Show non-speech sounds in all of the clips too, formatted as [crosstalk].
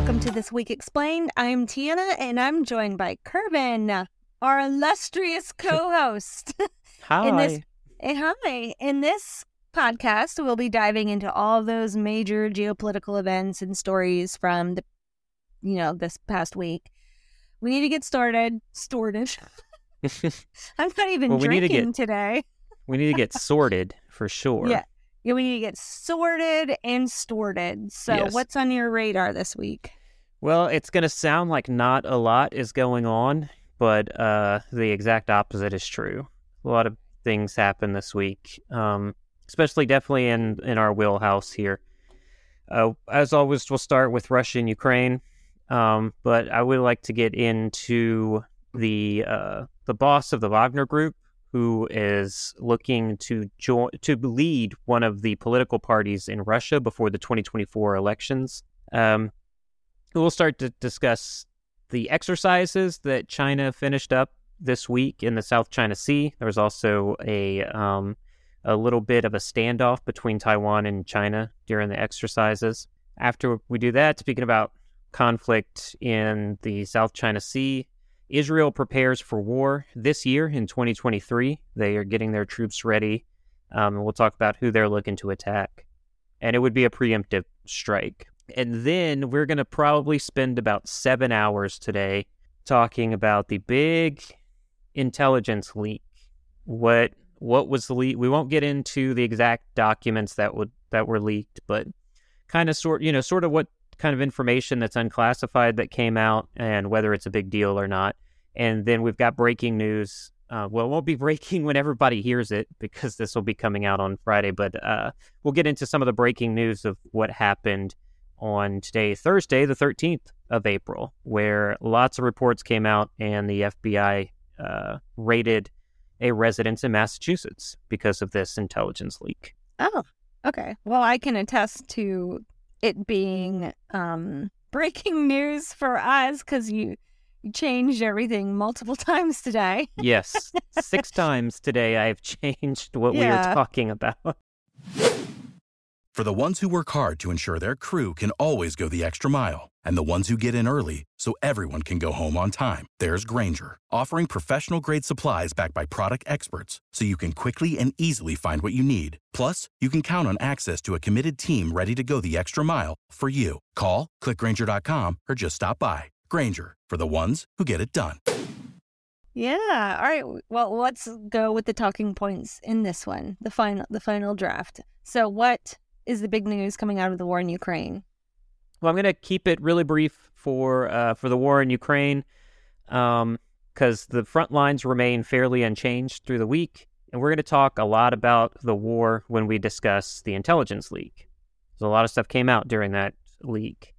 welcome to This Week Explained. I'm Tiana, and I'm joined by Kervin, our illustrious [laughs] co-host. Hi. In this, eh, hi. In this podcast, we'll be diving into all those major geopolitical events and stories from the, you know, this past week. We need to get started. Started. [laughs] [laughs] I'm not even Well, we drinking get- today. we need to get sorted for sure. Yeah. Yeah, we need to get sorted and sorted. So, Yes. what's on your radar this week? Well, it's going to sound like not a lot is going on, but uh, the exact opposite is true. A lot of things happen this week, um, especially definitely in, in our wheelhouse here. Uh, as always, we'll start with Russia and Ukraine, um, but I would like to get into the uh, the boss of the Wagner Group, who is looking to join to lead one of the political parties in Russia before the 2024 elections. Um, we'll start to discuss the exercises that China finished up this week in the South China Sea. There was also a um, a little bit of a standoff between Taiwan and China during the exercises. After we do that, speaking about conflict in the South China Sea, Israel prepares for war this year in 2023. They are getting their troops ready. Um, and we'll talk about who they're looking to attack. And it would be a preemptive strike. And then we're going to probably spend about seven hours today talking about the big intelligence leak. What what was the leak? We won't get into the exact documents that would that were leaked, but kind of sort you know sort of what kind of information that's unclassified that came out and whether it's a big deal or not. And then we've got breaking news. Uh, well, it won't be [laughs] breaking when everybody hears it because this will be coming out on Friday, but uh, we'll get into some of the breaking news of what happened on today, Thursday, the 13th of April, where lots of reports came out and the FBI uh, raided a residence in Massachusetts because of this intelligence leak. Oh, okay. Well, I can attest to it being um, [laughs] breaking news for us because you, you changed everything multiple [laughs] times today. Yes, six [laughs] times today I've changed what we Yeah. were talking about. For the ones who work hard to ensure their crew can always go the extra mile, and the ones who get in early so everyone can go home on time, there's Grainger, offering professional grade supplies backed by product experts so you can quickly and easily find what you need. Plus, you can count on access to a committed team ready to go the extra mile for you. Call, clickgrainger.com, or just stop by. Grainger, for the ones who get it done. Yeah. All right. Well, let's go with the talking points in this one, the final, the final draft. So, what is the big news coming out of the war in Ukraine? Well, I'm going to keep it really brief for uh, for the war in Ukraine, because the front lines remain fairly unchanged through the week, and we're going to talk a lot about the war when we discuss the intelligence leak. So a lot of stuff came out during that leak.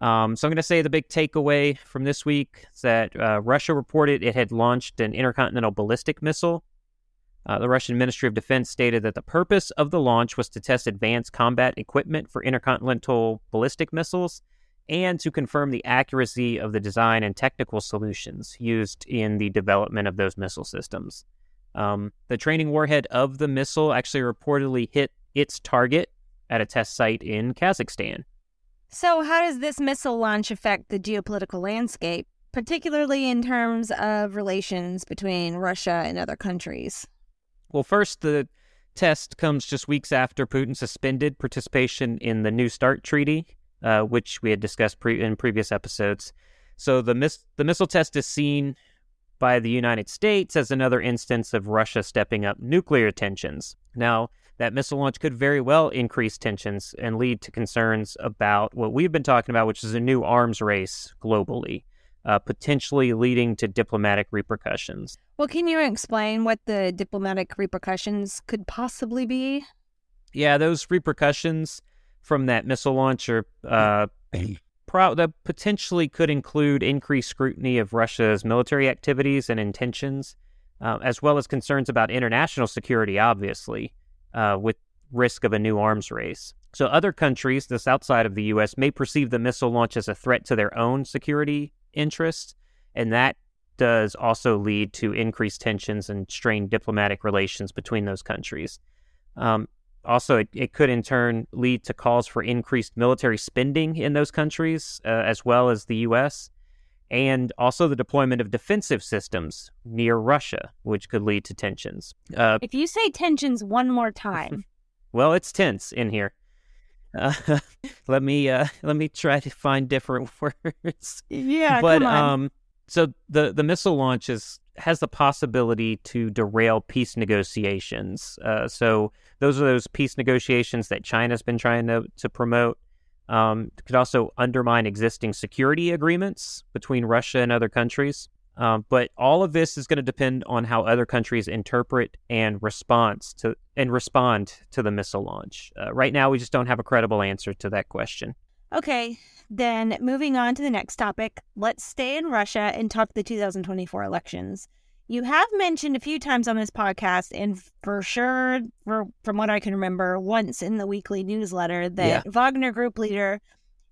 Um, so I'm going to say the big takeaway from this week is that uh, Russia reported it had launched an intercontinental ballistic missile. Uh, the Russian Ministry of Defense stated that the purpose of the launch was to test advanced combat equipment for intercontinental ballistic missiles and to confirm the accuracy of the design and technical solutions used in the development of those missile systems. Um, the training warhead of the missile actually reportedly hit its target at a test site in Kazakhstan. So, how does this missile launch affect the geopolitical landscape, particularly in terms of relations between Russia and other countries? Well, first, the test comes just weeks after Putin suspended participation in the New START treaty, uh, which we had discussed pre- in previous episodes. So the miss- the missile test is seen by the United States as another instance of Russia stepping up nuclear tensions. Now, that missile launch could very well increase tensions and lead to concerns about what we've been talking about, which is a new arms race globally, uh, potentially leading to diplomatic repercussions. Well, can you explain what the diplomatic repercussions could possibly be? Yeah, those repercussions from that missile launch are uh, [clears throat] pro- that potentially could include increased scrutiny of Russia's military activities and intentions, uh, as well as concerns about international security, obviously, uh, with risk of a new arms race. So, other countries, this outside of the U.S., may perceive the missile launch as a threat to their own security interests, and that does also lead to increased tensions and strained diplomatic relations between those countries. Um, also, it, it could in turn lead to calls for increased military spending in those countries, uh, as well as the U.S., and also the deployment of defensive systems near Russia, which could lead to tensions. Uh, if you say tensions one more time, [laughs] well, it's tense in here. Uh, [laughs] let me uh, let me try to find different [laughs] words. Yeah, but um, so the the missile launch is has the possibility to derail peace negotiations. Uh, so those are those peace negotiations that China's been trying to to promote. Um, could also undermine existing security agreements between Russia and other countries. Um, but all of this is going to depend on how other countries interpret and response to and respond to the missile launch. Uh, right now, we just don't have a credible answer to that question. Okay, then moving on to the next topic, let's stay in Russia and talk the 2024 elections. You have mentioned a few times on this podcast, and for sure, for, from what I can remember, once in the weekly newsletter, that yeah. Wagner Group leader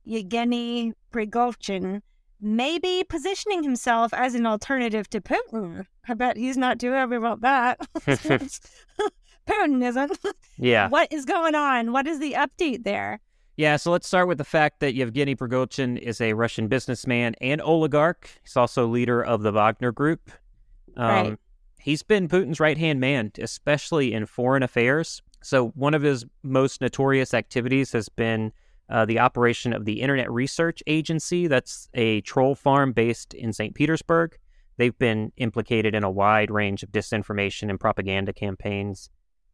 Yevgeny Prigozhin may be positioning himself as an alternative to Putin. I bet he's not too happy about that. [laughs] [laughs] Putin isn't. Yeah. What is going on? What is the update there? Yeah, so let's start with the fact that Yevgeny Prigozhin is a Russian businessman and oligarch. He's also leader of the Wagner Group. Um, right. He's been Putin's right hand man, especially in foreign affairs. So, one of his most notorious activities has been uh, the operation of the Internet Research Agency. That's a troll farm based in St. Petersburg. They've been implicated in a wide range of disinformation and propaganda campaigns.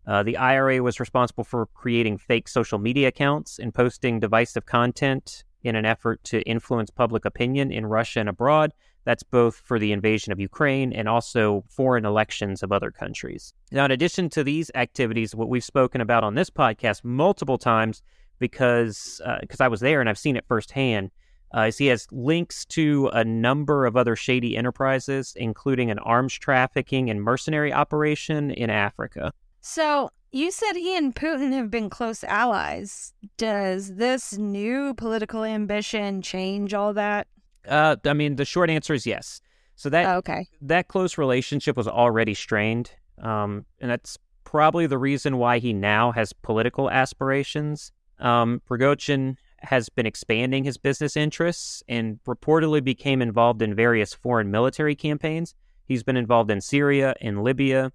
Uh, the IRA was responsible for creating fake social media accounts and posting divisive content in an effort to influence public opinion in Russia and abroad. That's both for the invasion of Ukraine and also foreign elections of other countries. Now, in addition to these activities, what we've spoken about on this podcast multiple times, because because uh, I was there and I've seen it firsthand, uh, is he has links to a number of other shady enterprises, including an arms trafficking and mercenary operation in Africa. So you said he and Putin have been close allies. Does this new political ambition change all that? Uh, I mean, the short answer is yes. So that oh, okay. that close relationship was already strained, um, and that's probably the reason why he now has political aspirations. Um, Prigozhin has been expanding his business interests and reportedly became involved in various foreign military campaigns. He's been involved in Syria in Libya,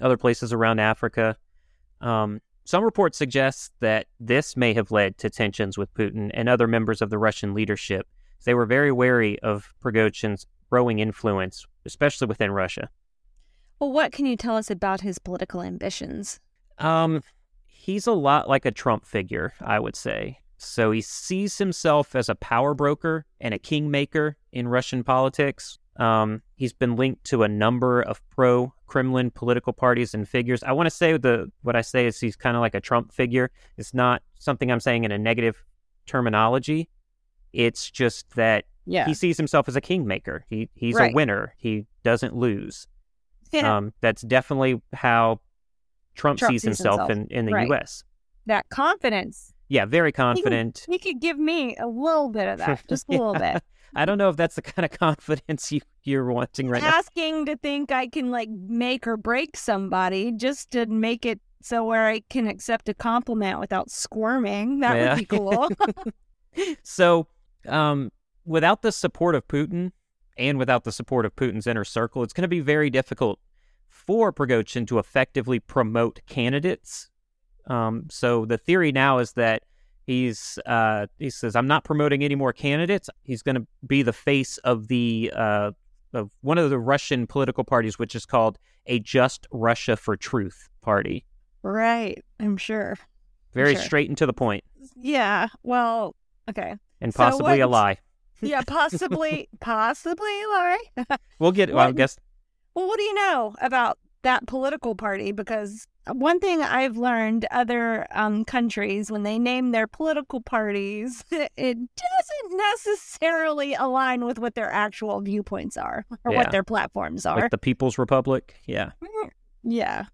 other places around Africa. Um, some reports suggest that this may have led to tensions with Putin and other members of the Russian leadership. They were very wary of Prigozhin's growing influence, especially within Russia. Well, what can you tell us about his political ambitions? Um, he's a lot like a Trump figure, I would say. So he sees himself as a power broker and a kingmaker in Russian politics. Um, he's been linked to a number of pro Kremlin political parties and figures. I want to say the what I say is he's kind of like a Trump figure. It's not something I'm saying in a negative terminology. It's just that yeah. he sees himself as a kingmaker. He he's right. a winner. He doesn't lose. Yeah. Um, that's definitely how Trump, Trump sees, sees himself, himself, in, in the right. U.S. That confidence. Yeah, very confident. He, could give me a little bit of that, just [laughs] a yeah. little bit. [laughs] I don't know if that's the kind of [laughs] confidence you, you're wanting right Asking now. Asking to think I can like make or break somebody just to make it so where I can accept a compliment without squirming. That yeah. would be cool. so, um, without the support of Putin and without the support of Putin's inner circle, it's going to be very difficult for Prigozhin to effectively promote candidates. Um, so the theory now is that He's uh, he says, "I'm not promoting any more candidates. He's going to be the face of the uh, of one of the Russian political parties, which is called a Just Russia for Truth party." Right, I'm sure. Very I'm sure. straight and to the point. Yeah. Well, okay. And possibly so a lie. yeah, possibly, [laughs] possibly a lie. we'll get. Well, I guess. Well, what do you know about that political party? Because one thing I've learned other um, countries, when they name their political parties, [laughs] it doesn't necessarily align with what their actual viewpoints are [laughs] or yeah. what their platforms are. Like the People's Republic. Yeah. Mm, yeah.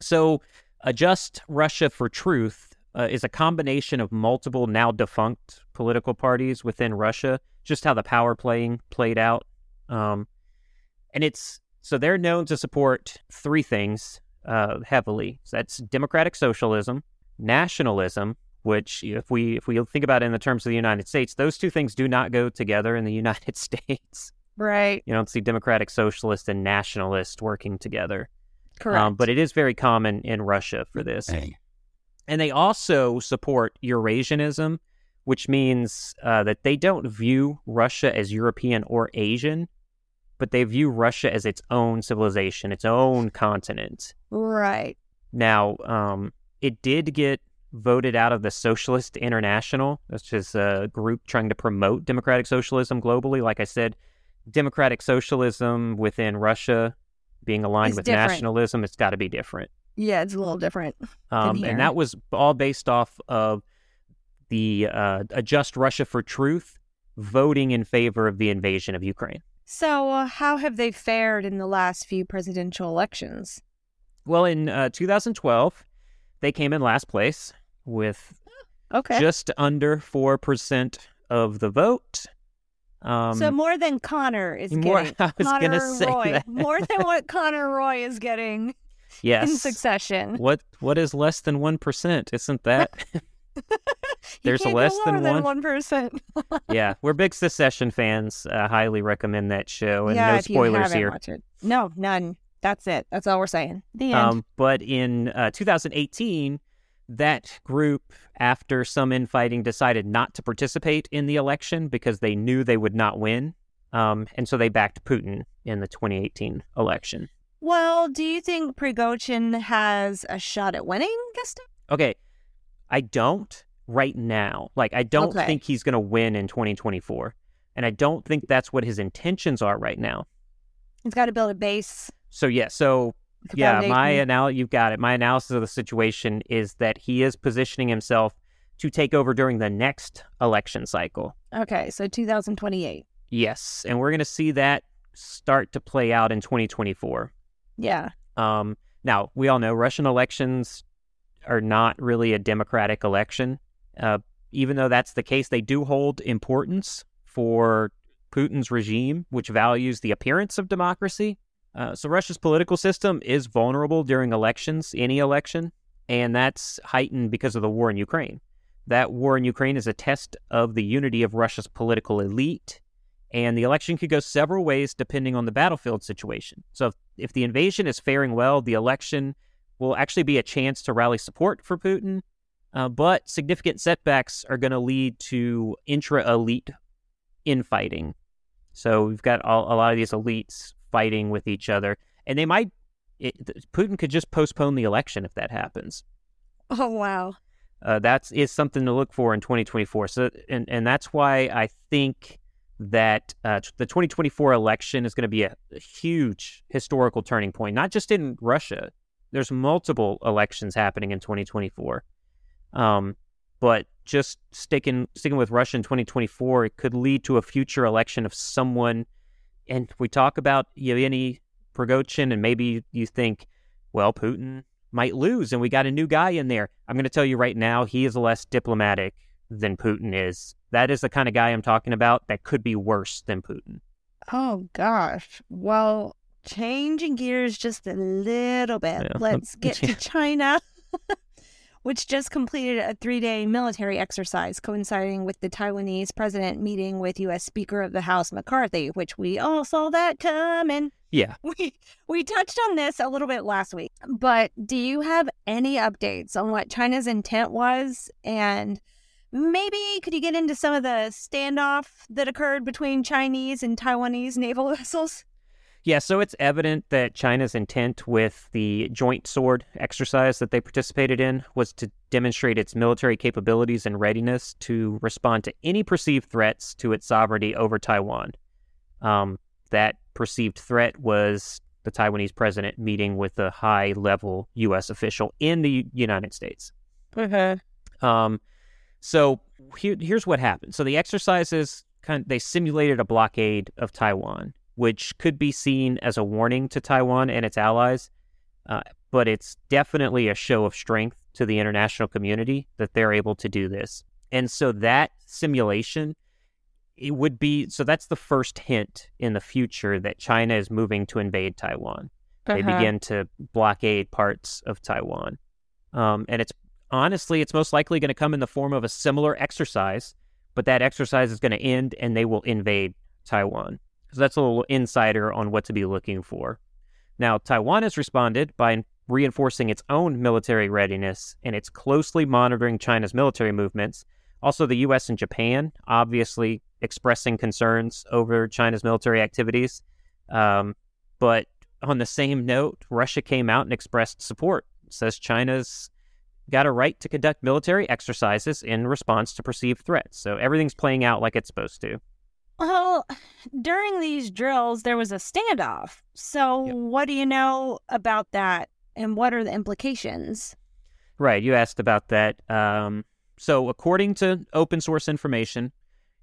So, a Just Russia for Truth uh, is a combination of multiple now defunct political parties within Russia, just how the power playing played out. Um, and it's so they're known to support three things uh, heavily. So that's democratic socialism, nationalism, which if we if we think about it in the terms of the United States, those two things do not go together in the [laughs] United States. Right. You don't see democratic socialist and nationalist working together. Correct. Um, but it is very common in Russia for this. And they also support Eurasianism, which means uh, that they don't view Russia as European or Asian, but they view Russia as its own civilization, its own continent. right. Now, um, it did get voted out of the Socialist International, which is a group trying to promote democratic socialism globally. Like I said, democratic socialism within Russia being aligned It's with different. nationalism, it's got to be different. Yeah, it's a little different. Um, and that was all based off of the uh, A Just Russia for Truth voting in favor of the invasion of Ukraine. So, uh, how have they fared in the last few presidential elections? Well, in uh, 2012, they came in last place with Okay. just under 4% of the vote. Um, so more than Connor is more- [laughs] getting. I was gonna say Roy, that. more than [laughs] what Connor Roy is getting yes. in succession. What What is less than 1%? Isn't that? [laughs] There's less than one. one percent. [laughs] yeah, we're big Succession fans. Uh, highly recommend that show. And yeah, no spoilers here. No, none. That's it. That's all we're saying. The end. Um, but in uh, 2018, that group, after some infighting, decided not to participate in the election because they knew they would not win. Um, and so they backed Putin in the 2018 election. well, do you think Prigozhin has a shot at winning time? Okay, I don't right now. Like, I don't Okay. think he's going to win in 2024. And I don't think that's what his intentions are right now. He's got to build a base. So, yeah, so yeah, my anal you've got it. My analysis of the situation is that he is positioning himself to take over during the next election cycle. Okay, so 2028. Yes, and we're going to see that start to play out in 2024. Yeah. Um, now, we all know Russian elections are not really a democratic election. Uh, even though that's the case, they do hold importance for Putin's regime, which values the appearance of democracy. Uh, so, Russia's political system is vulnerable during elections, any election, and that's heightened because of the war in Ukraine. That war in Ukraine is a test of the unity of Russia's political elite, and the election could go several ways depending on the battlefield situation. So, if, if the invasion is faring well, the election will actually be a chance to rally support for Putin. Uh, but significant setbacks are going to lead to intra elite infighting. So we've got all, a lot of these elites fighting with each other, and they might. It, Putin could just postpone the election if that happens. [laughs] Oh wow. Uh, that's is something to look for in 2024. So, and and that's why I think that uh, the 2024 election is going to be a, a huge historical turning point, not just in Russia. There's multiple elections happening in 2024, um, but just sticking sticking with Russia in 2024, it could lead to a future election of someone. And we talk about Yevgeny Prigozhin, and maybe you think, well, Putin might lose, and we got a new guy in there. I'm going to tell you right now, he is less diplomatic than Putin is. That is the kind of guy I'm talking about that could be worse than Putin. Oh gosh. Well, changing gears just a little bit. Yeah. Let's [laughs] get to China, [laughs] which just completed a three-day military exercise coinciding with the Taiwanese president meeting with U.S. Speaker of the House McCarthy, which we all saw that coming. Yeah. [laughs] We we touched on this a little bit last week, but do you have any updates on what China's intent was and maybe could you get into some of the standoff that occurred between Chinese and Taiwanese naval [laughs] vessels? Yeah, so it's evident that China's intent with the joint sword exercise that they participated in was to demonstrate its military capabilities and readiness to respond to any perceived threats to its sovereignty over Taiwan. Um, that perceived threat was the Taiwanese president meeting with a high level U.S. official in the United States. Um, so here, here's what happened. So the exercises kind they simulated a blockade of Taiwan, which could be seen as a warning to Taiwan and its allies, uh, but it's definitely a show of strength to the international community that they're able to do this. And so that simulation, it would be so that's the first hint in the future that China is moving to invade Taiwan. they Uh-huh. begin to blockade parts of Taiwan. Um, and it's honestly, it's most likely going to come in the form of a similar exercise, but that exercise is going to end and they will invade Taiwan. So that's a little insider on what to be looking for. Now, Taiwan has responded by reinforcing its own military readiness and it's closely monitoring China's military movements. Also, the U.S. and Japan obviously expressing concerns over China's military activities. Um, but on the same note, Russia came out and expressed support. says China's got a right to conduct military exercises in response to perceived threats. So everything's playing out like it's supposed to. Well, [sighs] during these drills, there was a standoff. So, Yep. what do you know about that and what are the implications? Right. You asked about that. Um, so, according to open source information,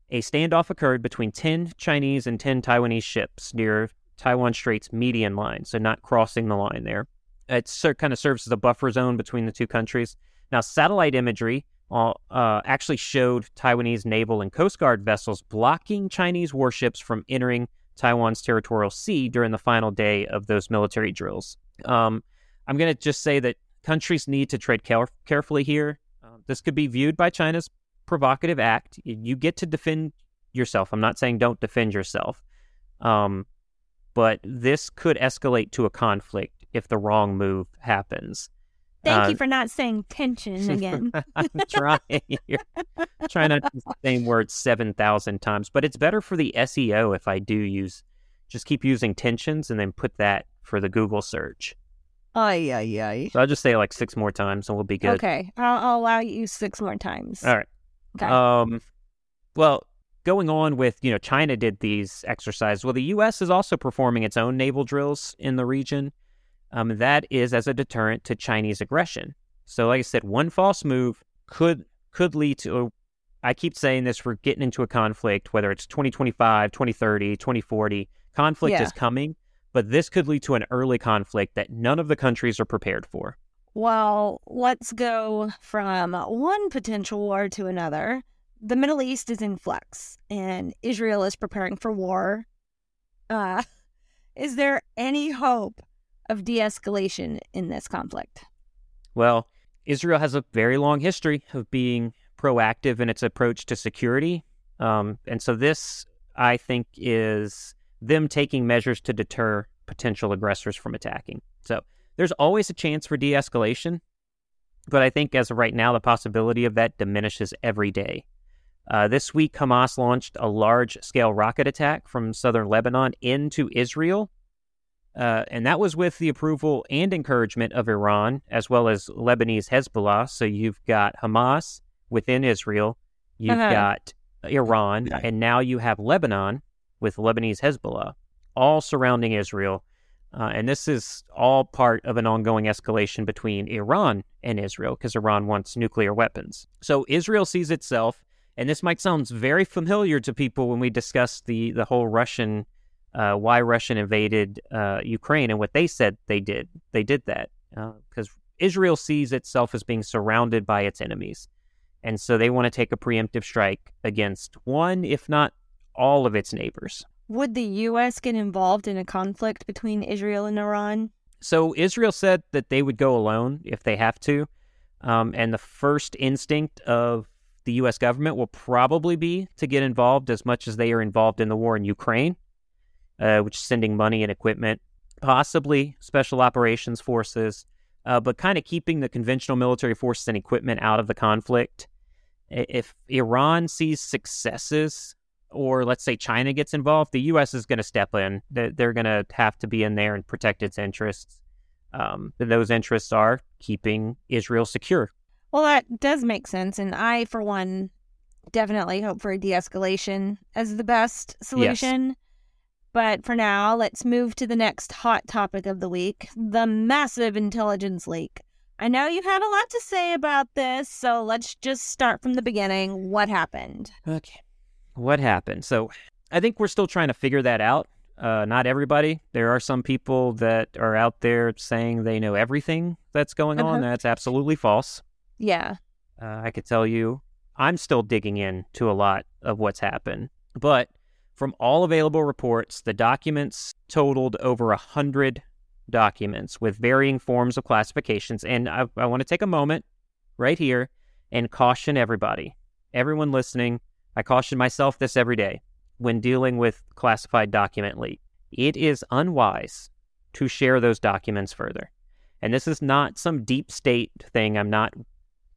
a standoff occurred between 10 Chinese and 10 Taiwanese ships near Taiwan Strait's median line, so not crossing the line there. It ser- kind of serves as a buffer zone between the two countries. Now, satellite imagery uh, uh, actually showed Taiwanese naval and Coast Guard vessels blocking Chinese warships from entering Taiwan's territorial sea during the final day of those military drills. Um, I'm going to just say that countries need to tread care- carefully here. Uh, this could be viewed by China's provocative act. You get to defend yourself. I'm not saying don't defend yourself. Um, but this could escalate to a conflict if the wrong move happens. Thank Uh, you for not saying tension [laughs] again. I'm trying here. trying not to use the same word 7,000 times, but it's better for the SEO if I do use, just keep using tensions and then put that for the Google search. Ay, ay, ay. So I'll just say like six more times and we'll be good. Okay, I'll, I'll allow you six more times. All right. Okay. Um, well, going on with, you know, China did these exercises. Well, the U.S. is also performing its own naval drills in the region. Um, that is as a deterrent to Chinese aggression. So, like I said, one false move could could lead to. I keep saying this: we're getting into a conflict, whether it's 2025, 2030, 2040. Conflict Yeah. is coming, but this could lead to an early conflict that none of the countries are prepared for. Well, let's go from one potential war to another. The Middle East is in flux, and Israel is preparing for war. Uh, [laughs] is there any hope of de escalation in this conflict? Well, Israel has a very long history of being proactive in its approach to security. Um, and so this, I think, is them taking measures to deter potential aggressors from attacking. So there's always a chance for de escalation. But I think as of right now, the possibility of that diminishes every day. Uh, this week, Hamas launched a large scale rocket attack from southern Lebanon into Israel. Uh, and that was with the approval and encouragement of Iran, as well as Lebanese Hezbollah. So you've got Hamas within Israel, you've Uh-huh. got Iran, and now you have Lebanon with Lebanese Hezbollah, all surrounding Israel. Uh, and this is all part of an ongoing escalation between Iran and Israel because Iran wants nuclear weapons. So Israel sees itself, and this might sound very familiar to people when we discuss the, the whole Russian uh, why Russian invaded uh, Ukraine and what they said they did. They did that because Israel sees itself as being surrounded by its enemies. And so they want to take a preemptive strike against one, if not all of its neighbors. Would the U.S. get involved in a conflict between Israel and Iran? So Israel said that they would go alone if they have to. Um, and the first instinct of the U.S. government will probably be to get involved as much as they are involved in the war in Ukraine, uh, which is sending money and equipment, possibly special operations forces, uh, but kind of keeping the conventional military forces and equipment out of the conflict. If Iran sees successes, or let's say China gets involved, the U.S. is going to step in. They're, going to have to be in there and protect its interests. Um, and those interests are keeping Israel secure. Well, that does make sense. And I, for one, definitely hope for a de escalation as the best solution. But for now, let's move to the next hot topic of the week the massive intelligence leak. I know you had a lot to say about this, so let's just start from the beginning. What happened? Okay. What happened? So I think we're still trying to figure that out. Uh, not everybody. There are some people that are out there saying they know everything that's going on. Uh-huh. That's absolutely false. Yeah. Uh, I could tell you, I'm still digging in to a lot of what's happened. But from all available reports, the documents totaled over a hundred documents with varying forms of classifications. And I, I want to take a moment right here and caution everybody, everyone listening. I caution myself this every day when dealing with classified document leak. It is unwise to share those documents further. And this is not some deep state thing. I'm not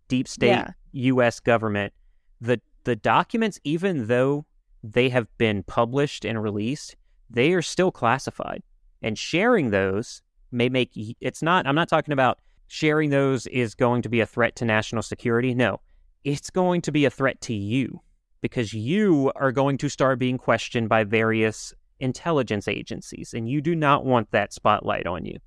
deep state Yeah. US government. The the documents even though they have been published and released, they are still classified. And sharing those may make it's not I'm not talking about sharing those is going to be a threat to national security. No. It's going to be a threat to you because you are going to start being questioned by various intelligence agencies and you do not want that spotlight on you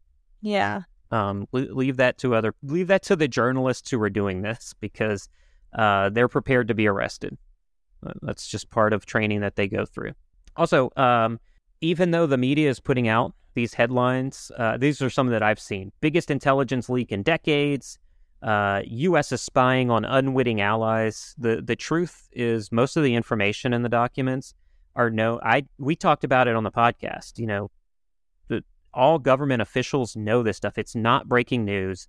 Yeah. um, leave that to other leave that to the journalists who are doing this because uh, they're prepared to be arrested. Uh, That's just part of training that they go through. Also, um, even though the media is putting out these headlines, uh, these are some that I've seen: biggest intelligence leak in decades. Uh, U.S. is spying on unwitting allies. The the truth is, most of the information in the documents are no. I we talked about it on the podcast. You know, all government officials know this stuff. It's not breaking news.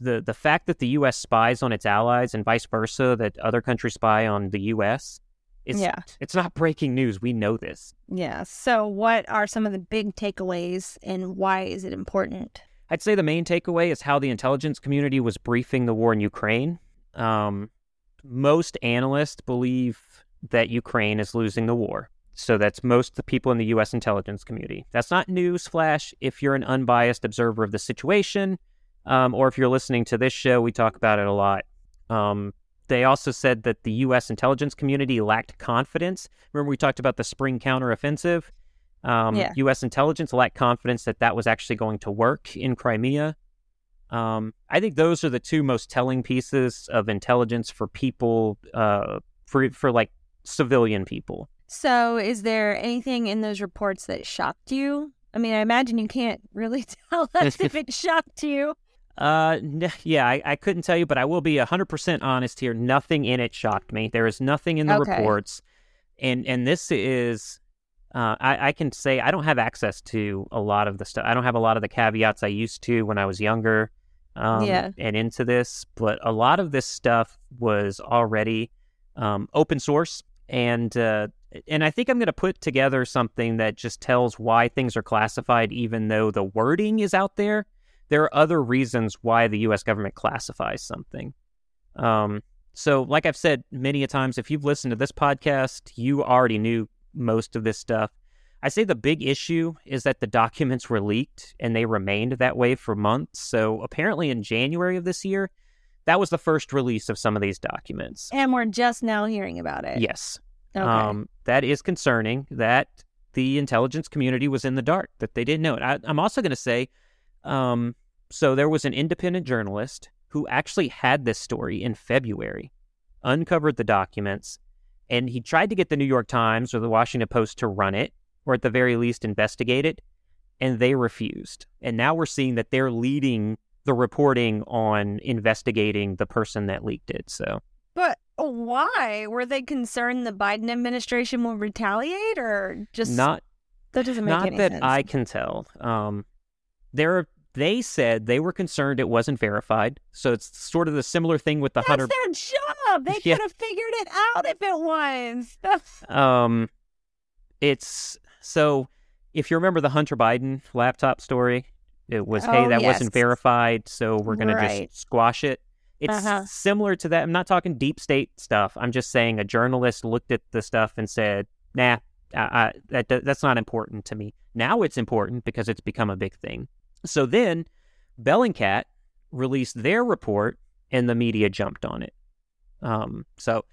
The the fact that the US spies on its allies and vice versa, that other countries spy on the US, is Yeah. it's not breaking news. We know this. Yeah. So, what are some of the big takeaways and why is it important? I'd say the main takeaway is how the intelligence community was briefing the war in Ukraine. Um, most analysts believe that Ukraine is losing the war. So that's most of the people in the U.S. intelligence community. That's not news flash if you're an unbiased observer of the situation, um, or if you're listening to this show, we talk about it a lot. Um, they also said that the U.S. intelligence community lacked confidence. Remember, we talked about the spring counteroffensive? Um, Yeah. U.S. intelligence lacked confidence that that was actually going to work in Crimea. Um, I think those are the two most telling pieces of intelligence for people, uh, for for like civilian people. So, is there anything in those reports that shocked you? I mean, I imagine you can't really [laughs] tell us if it shocked you. Uh, yeah, I, I couldn't tell you, but I will be 100% honest here. Nothing in it shocked me. There is nothing in the Okay. reports. And and this is, uh, I, I can say I don't have access to a lot of the stuff. I don't have a lot of the caveats I used to when I was younger um, Yeah. and into this. But a lot of this stuff was already um, open source. And, uh, and I think I'm going to put together something that just tells why things are classified, even though the wording is out there there are other reasons why the U.S. government classifies something. Um, so, like I've said many a times, if you've listened to this podcast, you already knew most of this stuff. I say the big issue is that the documents were leaked and they remained that way for months. So, apparently, in January of this year, that was the first release of some of these documents. And we're just now hearing about it. Yes. Okay. Um, that is concerning that the intelligence community was in the dark, that they didn't know it. I, I'm also going to say um, so there was an independent journalist who actually had this story in February, uncovered the documents, and he tried to get the New York Times or the Washington Post to run it, or at the very least investigate it, and they refused. And now we're seeing that they're leading the reporting on investigating the person that leaked it. So but why? Were they concerned the Biden administration will retaliate or just not that doesn't make not any that sense? I can tell. Um, there, they said they were concerned it wasn't verified. So it's sort of the similar thing with the That's Hunter. their job. They [laughs] Yeah. could have figured it out if it was. [laughs] Um, it's so if you remember the Hunter Biden laptop story, it was hey Oh, that yes. wasn't verified, so we're gonna Right. just squash it. It's Uh-huh. similar to that. I'm not talking deep state stuff. I'm just saying a journalist looked at the stuff and said, "Nah, I, I, that that's not important to me." Now it's important because it's become a big thing. So then, Bellingcat released their report, and the media jumped on it. Um, so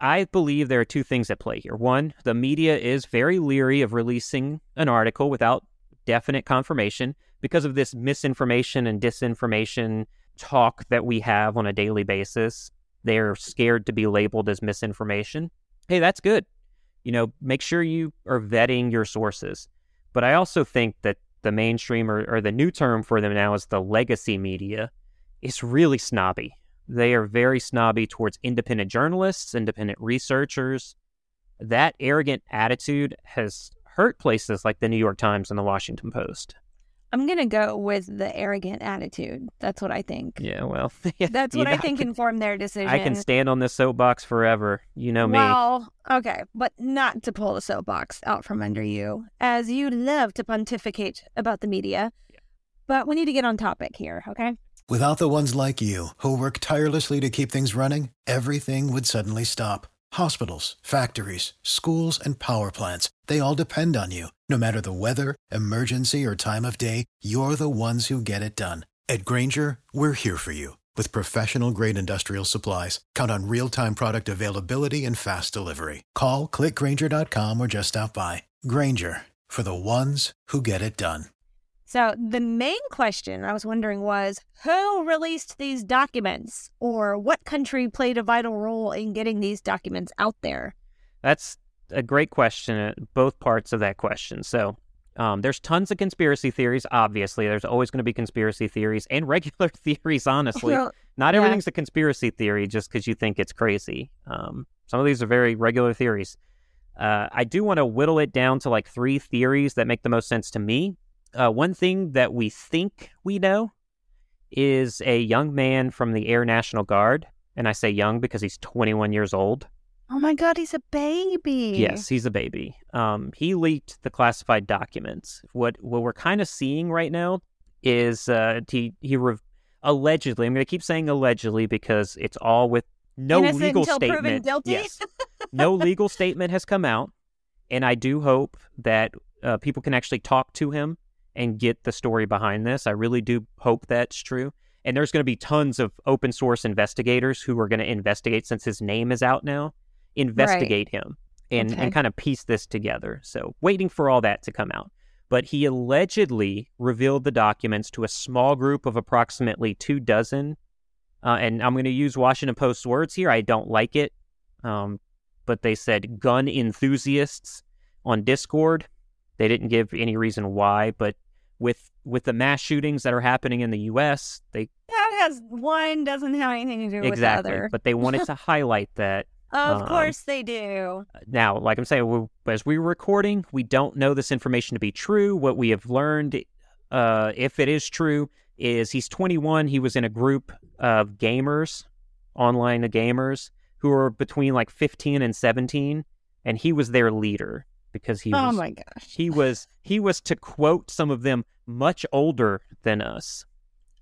I believe there are two things at play here. One, the media is very leery of releasing an article without definite confirmation because of this misinformation and disinformation talk that we have on a daily basis. They're scared to be labeled as misinformation. Hey, that's good. You know, make sure you are vetting your sources. But I also think that the mainstream or, or the new term for them now is the legacy media is really snobby. They are very snobby towards independent journalists, independent researchers. That arrogant attitude has hurt places like the New York Times and the Washington Post. I'm gonna go with the arrogant attitude. That's what I think. Yeah, well, [laughs] That's you what I know, think informed their decision. I can stand on this soapbox forever. You know me. Well, okay, but not to pull the soapbox out from under you, as you love to pontificate about the media. But we need to get on topic here, okay? Without the ones like you, who work tirelessly to keep things running, everything would suddenly stop. Hospitals, factories, schools, and power plants, they all depend on you. No matter the weather, emergency, or time of day, you're the ones who get it done. At Grainger, we're here for you with professional grade industrial supplies. Count on real time product availability and fast delivery. Call clickgrainger.com or just stop by. Grainger for the ones who get it done. So the main question I was wondering was who released these documents or what country played a vital role in getting these documents out there? That's a great question. uh, Both parts of that question. So, um, there's tons of conspiracy theories. Obviously, there's always going to be conspiracy theories and [laughs] regular theories. Honestly, Well, not yeah. everything's a conspiracy theory just because you think it's crazy. Um, some of these are very regular theories. Uh, I do want to whittle it down to like three theories that make the most sense to me. Uh, one thing that we think we know is a young man from the Air National Guard, and I say young because he's 21 years old. Oh my god, he's a baby. Yes, he's a baby. Um, he leaked the classified documents. What what we're kind of seeing right now is uh, he he re- allegedly. I'm going to keep saying allegedly because it's all with no Innocent legal statement. Yes, no legal statement has come out, and I do hope that uh, people can actually talk to him and get the story behind this. I really do hope that's true. And there's going to be tons of open source investigators who are going to investigate since his name is out now. Investigate him and, Okay. and kind of piece this together. So, waiting for all that to come out. But he allegedly revealed the documents to a small group of approximately two dozen. Uh, and I'm going to use Washington Post's words here. I don't like it. Um, but they said gun enthusiasts on Discord. They didn't give any reason why, but with with the mass shootings that are happening in the U.S., they That has one doesn't have anything to do exactly. with the other. But they wanted [laughs] to highlight that of um, course they do. now, like I'm saying, as we were recording, we don't know this information to be true. What we have learned, uh, if it is true, is he's 21. He was in a group of gamers, online gamers, who were between like 15 and 17, and he was their leader because he was, Oh my gosh. he was he was to quote some of them much older than us.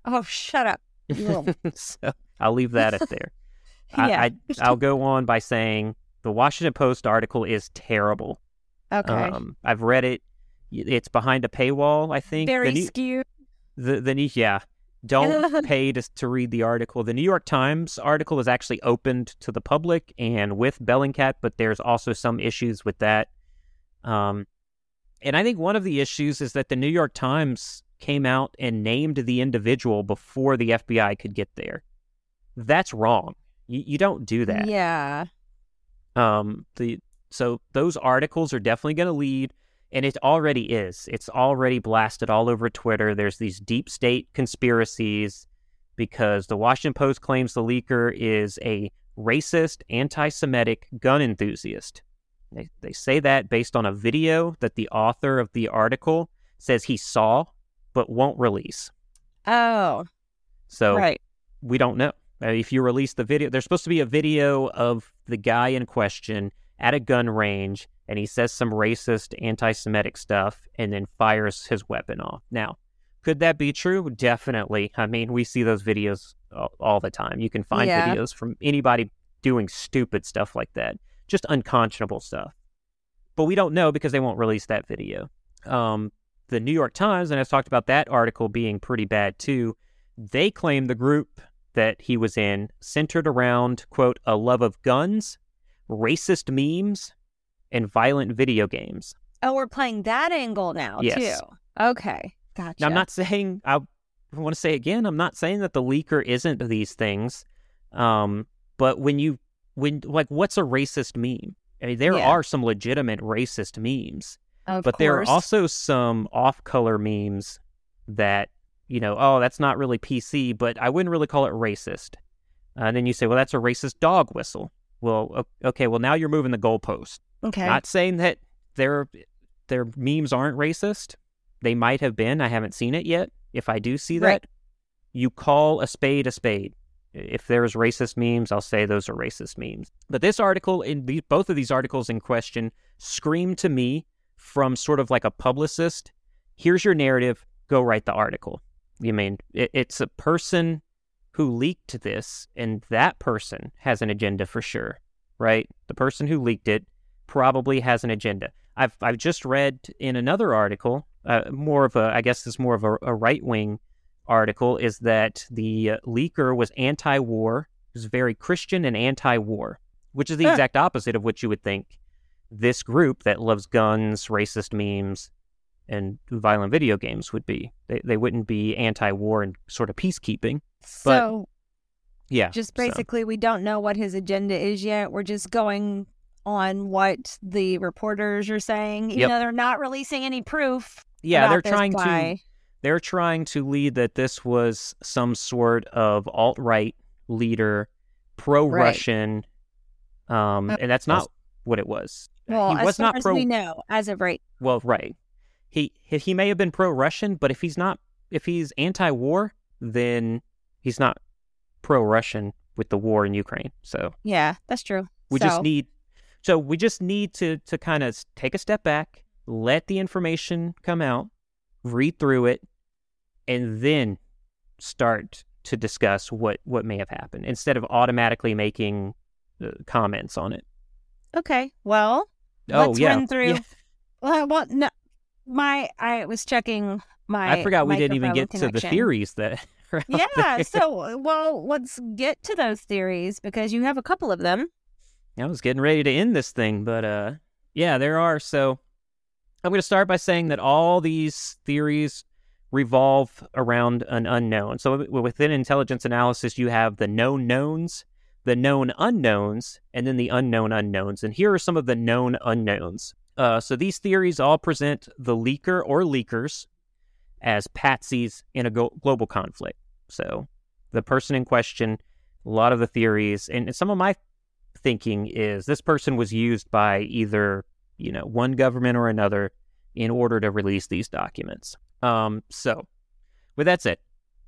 Oh, shut up. [laughs] So I'll leave that at there. Yeah. I, I, I'll go on by saying the Washington Post article is terrible. okay. Um, I've read it. It's behind a paywall, I think. Very the, New- skewed. the, the New- yeah. Don't [laughs] pay to, to read the article. The New York Times article is actually opened to the public and with Bellingcat, but there's also some issues with that. Um, and I think one of the issues is that the New York Times came out and named the individual before the FBI could get there. That's wrong. You, you don't do that. Yeah. Um, the so those articles are definitely going to lead, and it already is. It's already blasted all over Twitter. There's these deep state conspiracies because the Washington Post claims the leaker is a racist, anti-Semitic gun enthusiast. They they say that based on a video that the author of the article says he saw but won't release. Oh, So right. we don't know. Uh, if you release the video, there's supposed to be a video of the guy in question at a gun range, and he says some racist, anti Semitic stuff and then fires his weapon off. Now, could that be true? Definitely. I mean, we see those videos all, all the time. You can find Yeah. videos from anybody doing stupid stuff like that, just unconscionable stuff. But we don't know because they won't release that video. Um, the New York Times, and I've talked about that article being pretty bad too, they claim the group that he was in centered around, quote, a love of guns, racist memes, and violent video games. Oh, we're playing that angle now Yes. too. Okay, gotcha. Now, I'm not saying, I want to say again, I'm not saying that the leaker isn't these things. Um, but when you, when, like, what's a racist meme? I mean, there Yeah. are some legitimate racist memes. Of but there are also some off-color memes that you know oh that's not really pc but i wouldn't really call it racist Uh, and then you say well that's a racist dog whistle well okay well now you're moving the goalpost okay. not saying that their their memes aren't racist they might have been. I haven't seen it yet. If I do see that, Right. you call a spade a spade. If there's racist memes, I'll say those are racist memes. But this article, in these, both of these articles in question, scream to me from sort of like a publicist. Here's your narrative. Go write the article. You mean it, it's a person who leaked this, and that person has an agenda for sure, right? The person who leaked it probably has an agenda. I've I've just read in another article, uh, more of a I guess it's more of a, a right wing article, is that the uh, leaker was anti-war, was very Christian and anti-war, which is the Huh. exact opposite of what you would think this group that loves guns, racist memes, and violent video games would be. They they wouldn't be anti-war and sort of peacekeeping. So Yeah, just so- basically, we don't know what his agenda is yet. We're just going on what the reporters are saying, even Yep. though they're not releasing any proof. yeah, about they're this trying to they're trying to lead that this was some sort of alt right leader, pro Russian, um, Uh, and that's not what it was. Well, he as far not as we know, as of right. Well, right. He he may have been pro Russian, but if he's not, if he's anti war, then he's not pro Russian with the war in Ukraine. So Yeah, that's true. we So, just need, so we just need to to kind of take a step back, let the information come out, read through it, and then start to discuss what what may have happened instead of automatically making uh, comments on it. Okay, well, oh Let's yeah, run through Yeah. [laughs] well, well, no, my I was checking my. I forgot we didn't even get to the theories that. [laughs] Yeah, there. so well, let's get to those theories because you have a couple of them. I was getting ready to end this thing, but uh, yeah, there are. So I'm going to start by saying that all these theories revolve around an unknown. So within intelligence analysis, you have the known knowns, the known unknowns, and then the unknown unknowns. And here are some of the known unknowns. Uh, so these theories all present the leaker or leakers as patsies in a go- global conflict. So the person in question, a lot of the theories, and some of my thinking is this person was used by either you know one government or another in order to release these documents. Um, so with that said,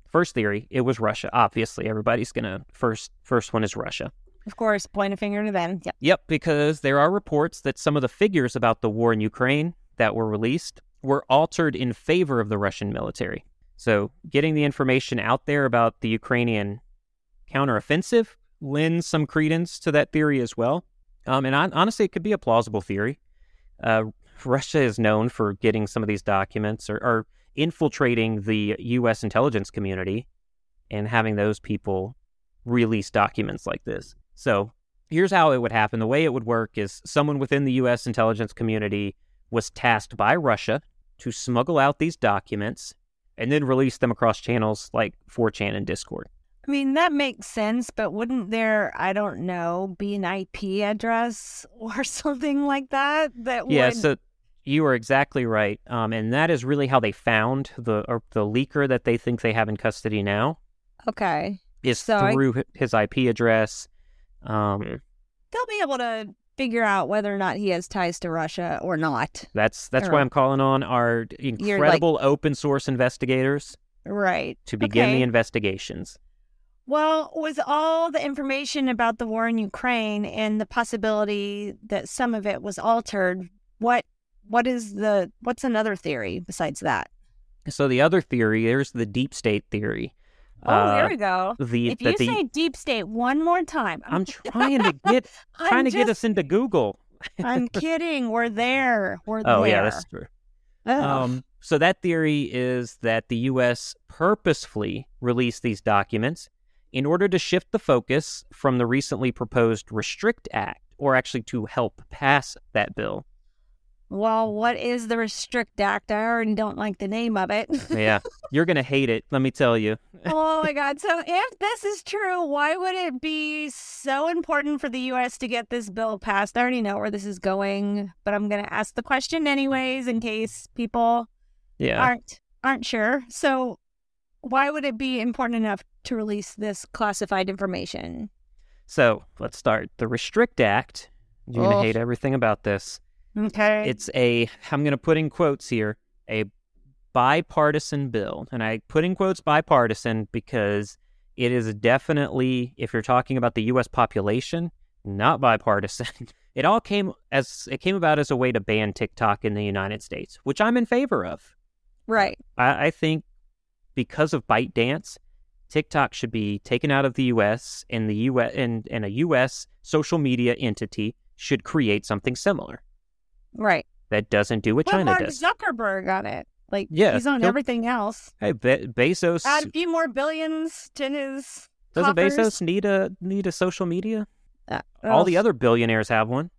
first theory, it was Russia. Obviously, everybody's gonna first first one is Russia. Of course, point a finger to them. Yep. Yep, because there are reports that some of the figures about the war in Ukraine that were released were altered in favor of the Russian military. So, getting the information out there about the Ukrainian counteroffensive lends some credence to that theory as well. Um, and hon- honestly, it could be a plausible theory. Uh, Russia is known for getting some of these documents or, or infiltrating the U.S. intelligence community and having those people release documents like this. So here's how it would happen. The way it would work is someone within the U.S. intelligence community was tasked by Russia to smuggle out these documents and then release them across channels like 4chan and Discord. I mean, that makes sense, but wouldn't there, I don't know, be an IP address or [laughs] something like that? That Yeah, would. so you are exactly right, um, and that is really how they found the or the leaker that they think they have in custody now okay. is So through hi- his IP address. Um, They'll be able to figure out whether or not he has ties to Russia or not. that's that's why I'm calling on our incredible open source investigators Right. to begin Okay. the investigations. Well, with all the information about the war in Ukraine and the possibility that some of it was altered, what what is the what's another theory besides that? So the other theory, there's the deep state theory. Oh, Uh, here we go. The If you the say deep state one more time, I'm [laughs] trying to get [laughs] trying to get us into Google. I'm [laughs] kidding. We're there. We're Oh there. yeah, that's true. Um, so that theory is that the U.S. purposefully released these documents in order to shift the focus from the recently proposed Restrict Act, or actually to help pass that bill. Well, what is the Restrict Act? I already don't like the name of it. [laughs] Yeah, you're gonna hate it. Let me tell you. [laughs] oh my God. So, if this is true, why would it be so important for the U.S. to get this bill passed? I already know where this is going, but I'm going to ask the question anyways in case people Yeah. aren't aren't sure. So, why would it be important enough to release this classified information? So let's start. The Restrict Act. You're gonna Ugh. hate everything about this. Okay. It's a. I'm gonna put in quotes here. A bipartisan bill. And I put in quotes bipartisan because it is definitely, if you're talking about the U.S. population, not bipartisan. [laughs] It all came as it came about as a way to ban TikTok in the United States, which I'm in favor of. Right. I, I think because of ByteDance, TikTok should be taken out of the U.S. and the U.S. and, and a U.S. social media entity should create something similar Right. that doesn't do what Put China Mark does. Zuckerberg on it. Like Yeah, he's on everything else. Hey, Be- Bezos Add a few more billions to his. doesn't coffers. Bezos need a need a social media? Uh, All the other billionaires have one.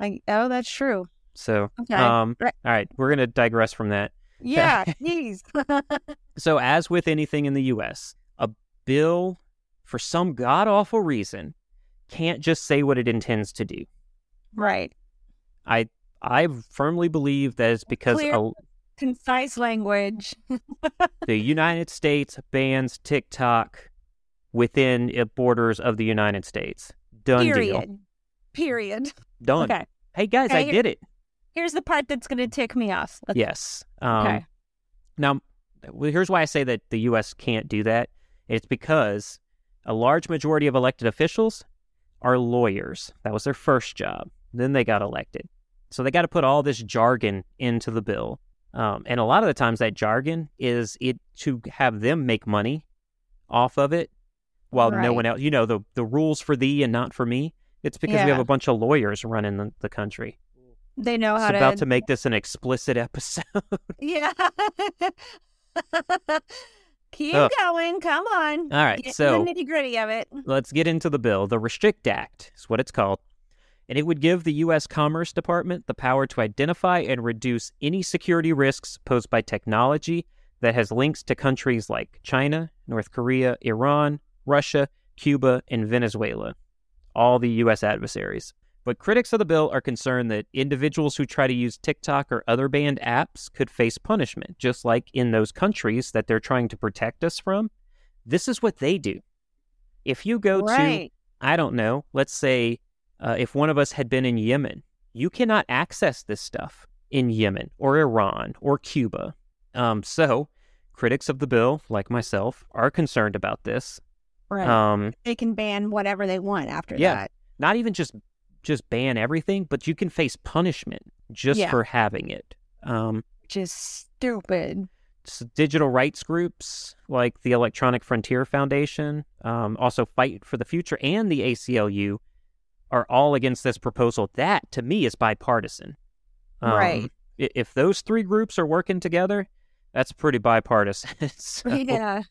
Like, oh, that's true. So, Okay. um, Right. all right, we're gonna digress from that. Yeah. [laughs] Jeez. [laughs] So, as with anything in the U.S., a bill, for some god awful reason, can't just say what it intends to do. right. I I firmly believe that it's because Clear- a, Concise language. [laughs] the United States bans TikTok within it borders of the United States. Done deal. Period. Period. Done. Okay. Hey guys, Okay, I did it. Here's the part that's going to tick me off. Let's- Yes. Um, Okay. Now, here's why I say that the U.S. can't do that. It's because a large majority of elected officials are lawyers. That was their first job. Then they got elected. So they got to put all this jargon into the bill. Um, and a lot of the times that jargon is it to have them make money off of it while no one else, you know, the, the rules for thee and not for me. It's because we have a bunch of lawyers running the, the country. They know It's how to. about to make this an explicit episode. Yeah. [laughs] Keep Ugh. going. Come on. All right, Get so- the nitty gritty of it. let's get into the bill. The Restrict Act is what it's called. And it would give the U.S. Commerce Department the power to identify and reduce any security risks posed by technology that has links to countries like China, North Korea, Iran, Russia, Cuba, and Venezuela, all the U.S. adversaries. But critics of the bill are concerned that individuals who try to use TikTok or other banned apps could face punishment, just like in those countries that they're trying to protect us from. This is what they do. If you go to. I don't know, let's say uh, if one of us had been in Yemen, you cannot access this stuff in Yemen or Iran or Cuba. Um, so, critics of the bill, like myself, are concerned about this. Right. Um, they can ban whatever they want after Yeah. that. not even just just ban everything, but you can face punishment just Yeah. for having it. Um, Which is stupid. s- digital rights groups like the Electronic Frontier Foundation, um, also Fight for the Future, and the ACLU are all against this proposal. That, to me, is bipartisan. Um, Right. If those three groups are working together, that's pretty bipartisan. [laughs] So, [laughs] Yeah.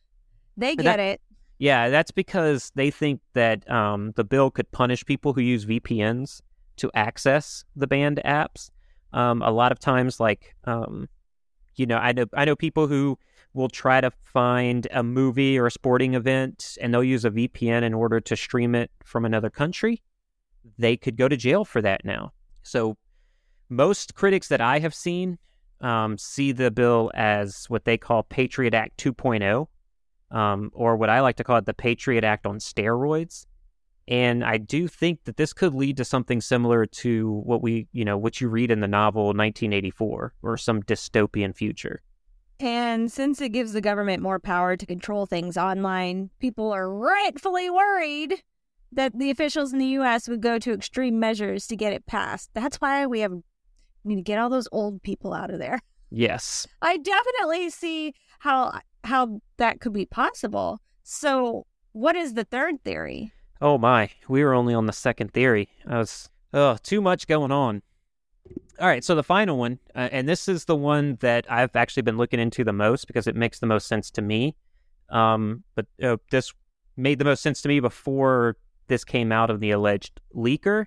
They get that- it. yeah, that's because they think that um, the bill could punish people who use VPNs to access the banned apps. Um, a lot of times, like, um, you know, I know I know people who will try to find a movie or a sporting event, and they'll use a VPN in order to stream it from another country. They could go to jail for that now. So, most critics that I have seen um, see the bill as what they call Patriot Act 2.0 um, or what I like to call it the Patriot Act on steroids. And I do think that this could lead to something similar to what we, you know, what you read in the novel 1984 or some dystopian future. And since it gives the government more power to control things online, people are rightfully worried that the officials in the U.S. would go to extreme measures to get it passed. That's why we have need to get all those old people out of there. Yes. I definitely see how how that could be possible. So, what is the third theory? Oh my, we were only on the second theory. I was, oh, too much going on. All right, so the final one, uh, and this is the one that I've actually been looking into the most because it makes the most sense to me. Um, but uh, this made the most sense to me before this came out of the alleged leaker.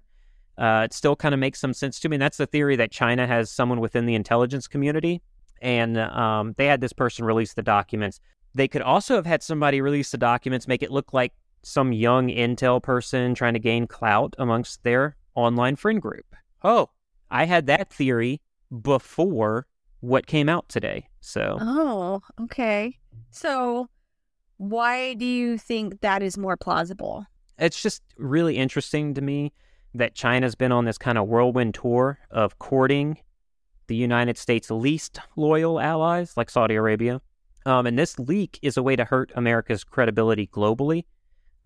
Uh, it still kind of makes some sense to me. And that's the theory that China has someone within the intelligence community, and um, they had this person release the documents. They could also have had somebody release the documents, make it look like some young intel person trying to gain clout amongst their online friend group. Oh, I had that theory before what came out today. So, Oh, okay. So, why do you think that is more plausible? It's just really interesting to me that China's been on this kind of whirlwind tour of courting the United States' least loyal allies, like Saudi Arabia. Um, and this leak is a way to hurt America's credibility globally.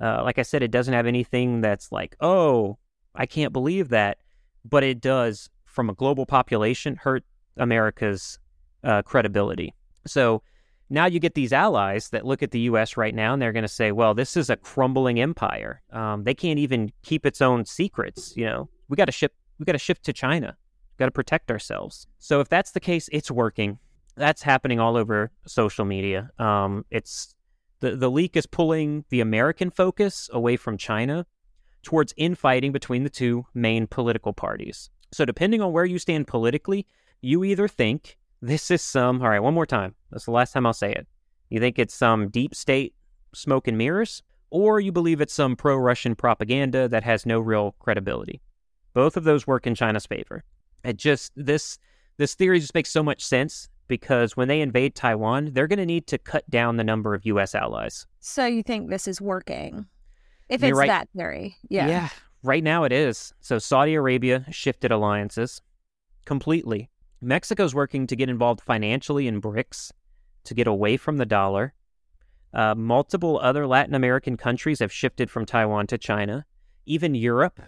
Uh, like I said, it doesn't have anything that's like, oh, I can't believe that. But it does, from a global population, hurt America's uh, credibility. So now you get these allies that look at the U.S. right now and they're going to say, well, this is a crumbling empire. Um, they can't even keep its own secrets. You know, we got to ship, we got to shift to China. Got to protect ourselves. So if that's the case, it's working. That's happening all over social media. Um, it's the the leak is pulling the American focus away from China towards infighting between the two main political parties. So depending on where you stand politically, you either think this is some, all right, one more time. That's the last time I'll say it. You think it's some deep state smoke and mirrors, or you believe it's some pro Russian propaganda that has no real credibility. Both of those work in China's favor. It just, this, this theory just makes so much sense because when they invade Taiwan, they're going to need to cut down the number of U.S. allies. So you think this is working? If it's right. that theory, yeah. Yeah, right now it is. So Saudi Arabia shifted alliances completely. Mexico's working to get involved financially in BRICS to get away from the dollar. Uh, multiple other Latin American countries have shifted from Taiwan to China. Even Europe,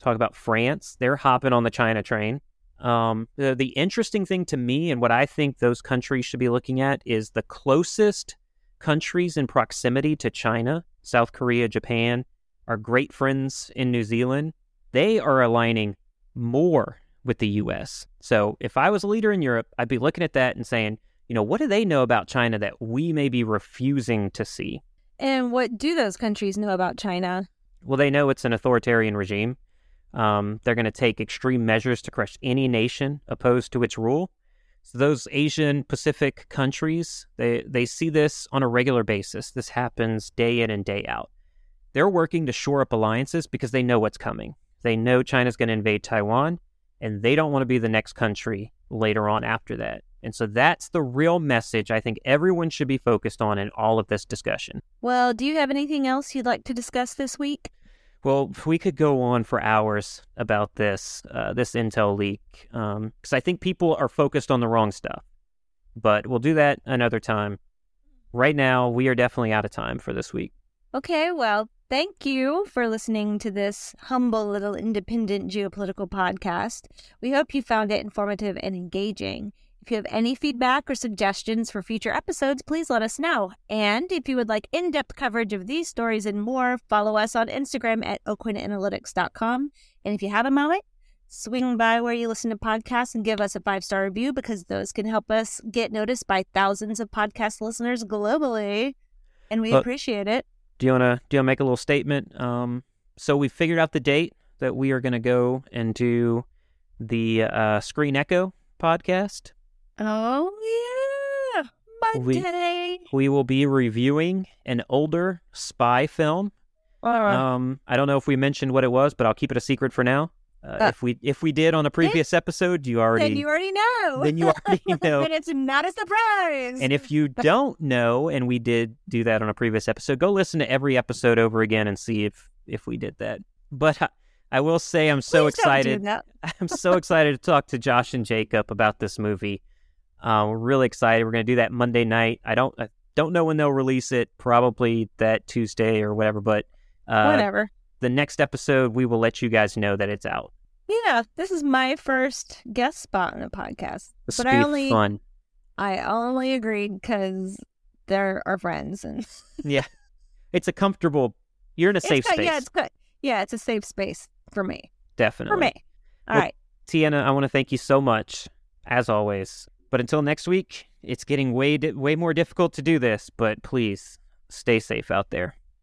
talk about France, they're hopping on the China train. Um, the, the interesting thing to me and what I think those countries should be looking at is the closest countries in proximity to China, South Korea, Japan, our great friends in New Zealand, they are aligning more with the US. So if I was a leader in Europe, I'd be looking at that and saying, you know, what do they know about China that we may be refusing to see? And what do those countries know about China? Well, they know it's an authoritarian regime. Um, they're going to take extreme measures to crush any nation opposed to its rule. So those Asian Pacific countries, they, they see this on a regular basis. This happens day in and day out. They're working to shore up alliances because they know what's coming. They know China's going to invade Taiwan, and they don't want to be the next country later on after that. And so that's the real message I think everyone should be focused on in all of this discussion. Well, do you have anything else you'd like to discuss this week? Well, we could go on for hours about this uh, this intel leak because I think people are focused on the wrong stuff. But we'll do that another time. Right now, we are definitely out of time for this week. Okay, well, thank you for listening to this humble little independent geopolitical podcast. We hope you found it informative and engaging. If you have any feedback or suggestions for future episodes, please let us know. And if you would like in depth coverage of these stories and more, follow us on Instagram at oaklandanalytics.com. And if you have a moment, swing by where you listen to podcasts and give us a five star review because those can help us get noticed by thousands of podcast listeners globally. And we appreciate it. Do you wanna do you wanna make a little statement? Um, so we figured out the date that we are gonna go and do the uh, Screen Echo podcast. Oh yeah, We- Monday. We will be reviewing an older spy film. Um, I don't know if we mentioned what it was, but I'll keep it a secret for now. Uh, Uh, if we if we did on a previous episode, you already then you already know. then you already [laughs] know. then it's not a surprise. And if you don't know, and we did do that on a previous episode, go listen to every episode over again and see if if we did that. But I, I will say I'm so Please do excited. that. [laughs] I'm so excited to talk to Josh and Jacob about this movie. Uh, we're really excited. We're going to do that Monday night. I don't I don't know when they'll release it. Probably that Tuesday or whatever. But uh, Whatever. the next episode, we will let you guys know that it's out. Yeah, this is my first guest spot on a podcast, This but I only fun. I only agreed because they're our friends and [laughs] Yeah, it's a comfortable. You're in a safe it's space. Yeah, it's good. Yeah, it's a safe space for me. definitely For me. All Well, right. Tiana, I want to thank you so much, as always. But until next week, it's getting way way more difficult to do this. But please stay safe out there.